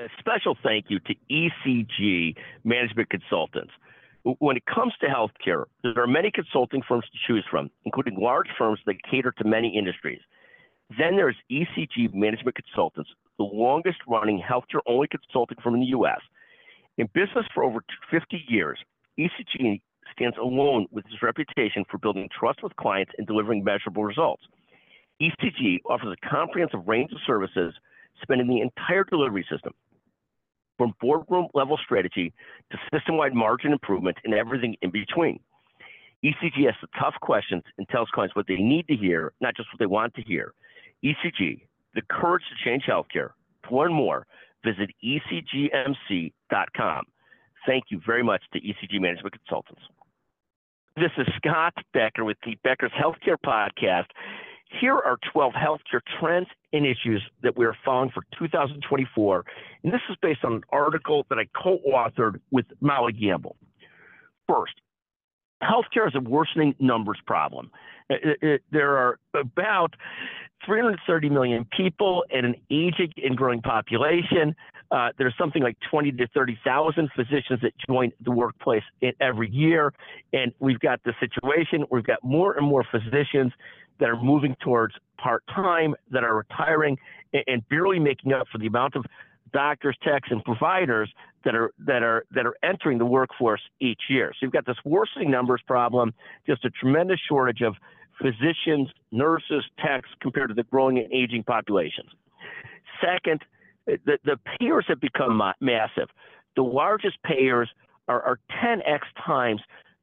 a special thank you to ECG Management Consultants. When it comes to healthcare, there are many consulting firms to choose from, including large firms that cater to many industries. Then there's ECG Management Consultants, the longest running healthcare only consulting firm in the US. In business for over 50 years, ECG stands alone with its reputation for building trust with clients and delivering measurable results. ECG offers a comprehensive range of services spanning the entire delivery system, from boardroom level strategy to system wide margin improvement and everything in between. ECG asks the tough questions and tells clients what they need to hear, not just what they want to hear. ECG, the courage to change healthcare. To learn more, visit ecgmc.com. Thank you very much to ECG Management Consultants. This is Scott Becker with the Becker's Healthcare Podcast. Here are 12 healthcare trends and issues that we are following for 2024. And this is based on an article that I co authored with Molly Gamble. First, healthcare is a worsening numbers problem. It, it, there are about 330 million people and an aging and growing population. Uh, there's something like 20 to 30,000 physicians that join the workplace every year. And we've got the situation, we've got more and more physicians that are moving towards part time, that are retiring, and, and barely making up for the amount of doctors, techs, and providers that are that are that are entering the workforce each year. So you've got this worsening numbers problem, just a tremendous shortage of physicians, nurses, techs compared to the growing and aging populations. Second, the, the payers have become massive. The largest payers are, are 10x times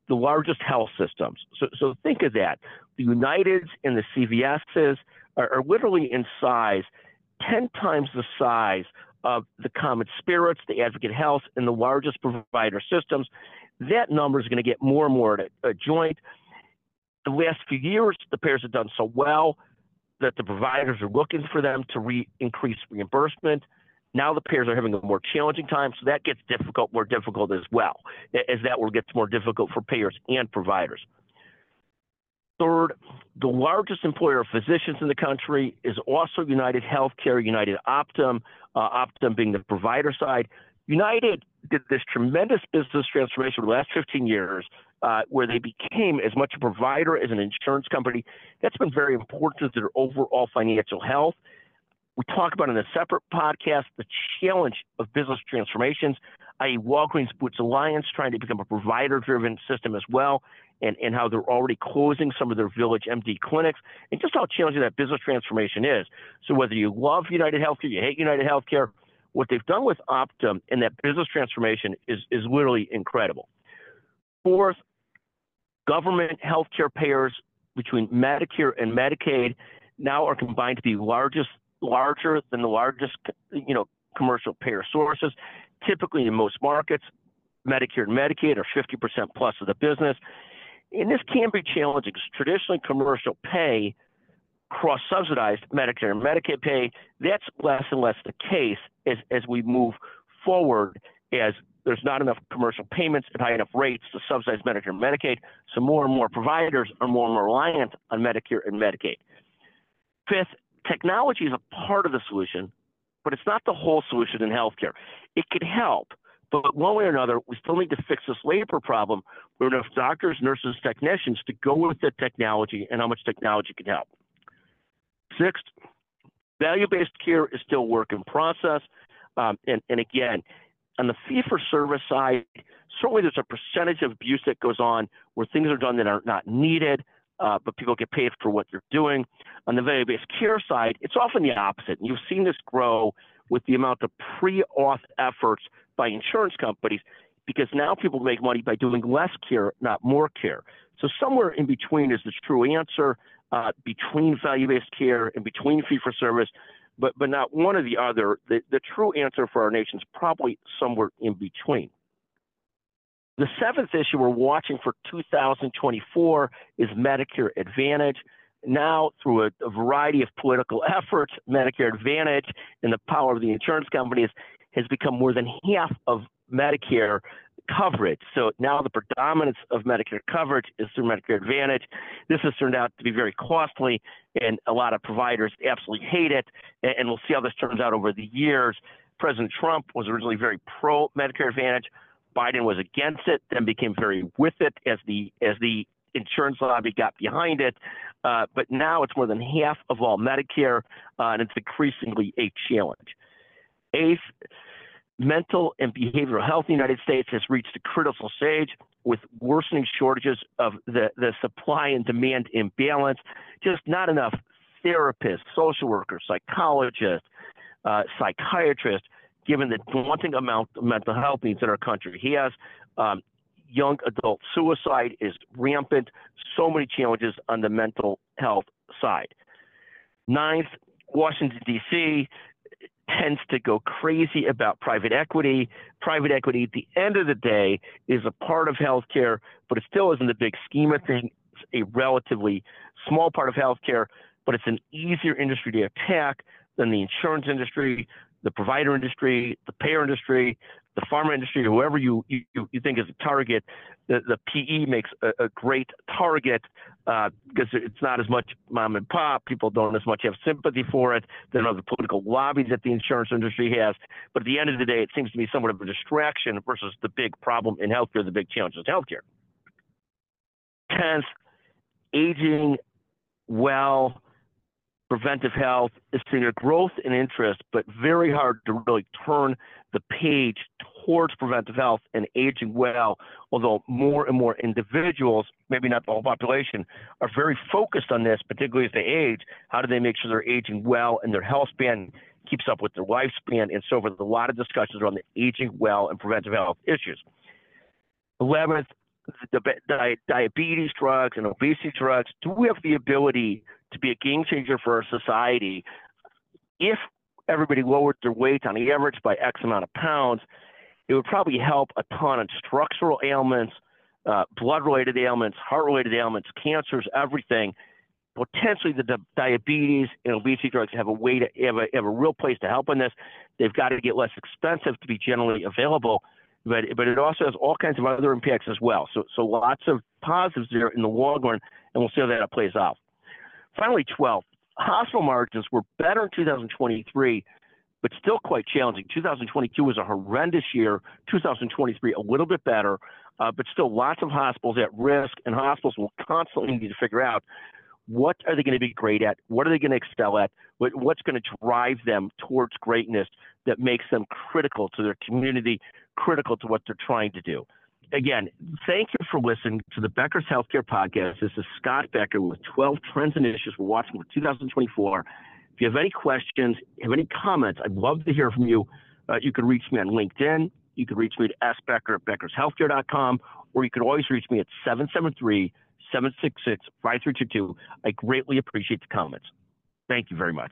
the largest health systems. So, so think of that. The Uniteds and the CVSs are, are literally in size 10 times the size of the Common Spirits, the Advocate Health, and the largest provider systems. That number is going to get more and more at a joint. The last few years, the payers have done so well that the providers are looking for them to re- increase reimbursement. Now the payers are having a more challenging time, so that gets difficult, more difficult as well, as that will get more difficult for payers and providers. Third, the largest employer of physicians in the country is also United Healthcare, United Optum, uh, Optum being the provider side. United did this tremendous business transformation over the last 15 years uh, where they became as much a provider as an insurance company. That's been very important to their overall financial health. We talk about in a separate podcast the challenge of business transformations, i.e., Walgreens Boots Alliance trying to become a provider driven system as well, and, and how they're already closing some of their Village MD clinics, and just how challenging that business transformation is. So, whether you love United Healthcare, you hate United Healthcare, what they've done with Optum and that business transformation is, is literally incredible. Fourth, government healthcare payers between Medicare and Medicaid now are combined to be largest larger than the largest, you know, commercial payer sources. Typically, in most markets, Medicare and Medicaid are 50% plus of the business. And this can be challenging because traditionally commercial pay cross subsidized Medicare and Medicaid pay. That's less and less the case as, as we move forward, as there's not enough commercial payments at high enough rates to subsidize Medicare and Medicaid. So more and more providers are more and more reliant on Medicare and Medicaid. Fifth, technology is a part of the solution, but it's not the whole solution in healthcare. It could help, but one way or another, we still need to fix this labor problem where enough doctors, nurses, technicians to go with the technology and how much technology can help. Sixth, value-based care is still work in process. Um, and, and again, on the fee-for-service side, certainly there's a percentage of abuse that goes on where things are done that are not needed uh, but people get paid for what they're doing. On the value-based care side, it's often the opposite. And you've seen this grow with the amount of pre-auth efforts by insurance companies because now people make money by doing less care, not more care. So somewhere in between is the true answer uh, between value-based care and between fee-for-service, but but not one or the other. The, the true answer for our nation is probably somewhere in between. The seventh issue we're watching for 2024 is Medicare Advantage. Now, through a, a, variety of political efforts, Medicare Advantage and the power of the insurance companies has become more than half of Medicare coverage. So now the predominance of Medicare coverage is through Medicare Advantage. This has turned out to be very costly, and a lot of providers absolutely hate it. And we'll see how this turns out over the years. President Trump was originally very pro Medicare Advantage. Biden was against it, then became very with it as the as the insurance lobby got behind it. Uh, but now it's more than half of all Medicare, uh, and it's increasingly a challenge. Eighth, mental and behavioral health in the United States has reached a critical stage with worsening shortages of the, the supply and demand imbalance, just not enough therapists, social workers, psychologists, uh, psychiatrists, given the daunting amount of mental health needs in our country. Has um, young adult suicide is rampant, so many challenges on the mental health side. Ninth, Washington, D.C. tends to go crazy about private equity. Private equity, at the end of the day, is a part of healthcare, but it still isn't the big scheme of things, a relatively small part of healthcare, but it's an easier industry to attack than the insurance industry, the provider industry, the payer industry, the pharma industry, whoever you, you, you think is a target, the, the PE makes a, a great target uh, because it's not as much mom and pop. People don't as much have sympathy for it than other political lobbies that the insurance industry has. But at the end of the day, it seems to be somewhat of a distraction versus the big problem in healthcare, the big challenge in healthcare. Tenth, aging well preventive health is seeing a growth in interest, but very hard to really turn the page towards preventive health and aging well, although more and more individuals, maybe not the whole population, are very focused on this, particularly as they age. How do they make sure they're aging well and their health span keeps up with their lifespan and so forth? A lot of discussions around the aging well and preventive health issues. 11th, the, the diabetes drugs and obesity drugs. Do we have the ability to be a game changer for our society if everybody lowered their weight on the average by X amount of pounds, it would probably help a ton on structural ailments, uh, blood related ailments, heart related ailments, cancers, everything. Potentially, the di- diabetes and obesity drugs have a way to have a, have a real place to help in this. They've got to get less expensive to be generally available, but but it also has all kinds of other impacts as well. So so lots of positives there in the long run, and we'll see how that plays out. Finally, 12, hospital margins were better in 2023, but still quite challenging. 2022 was a horrendous year. 2023 a little bit better, uh, but still lots of hospitals at risk, and hospitals will constantly need to figure out what are they going to be great at, what are they going to excel at, what, what's going to drive them towards greatness that makes them critical to their community, critical to what they're trying to do again, thank you for listening to the Becker's Healthcare Podcast. This is Scott Becker with 12 trends and issues we're watching for 2024. If you have any questions, have any comments, I'd love to hear from you. Uh, you can reach me on LinkedIn. You can reach me at sbecker at beckershealthcare.com, or you can always reach me at 773 766 5322. I greatly appreciate the comments. Thank you very much.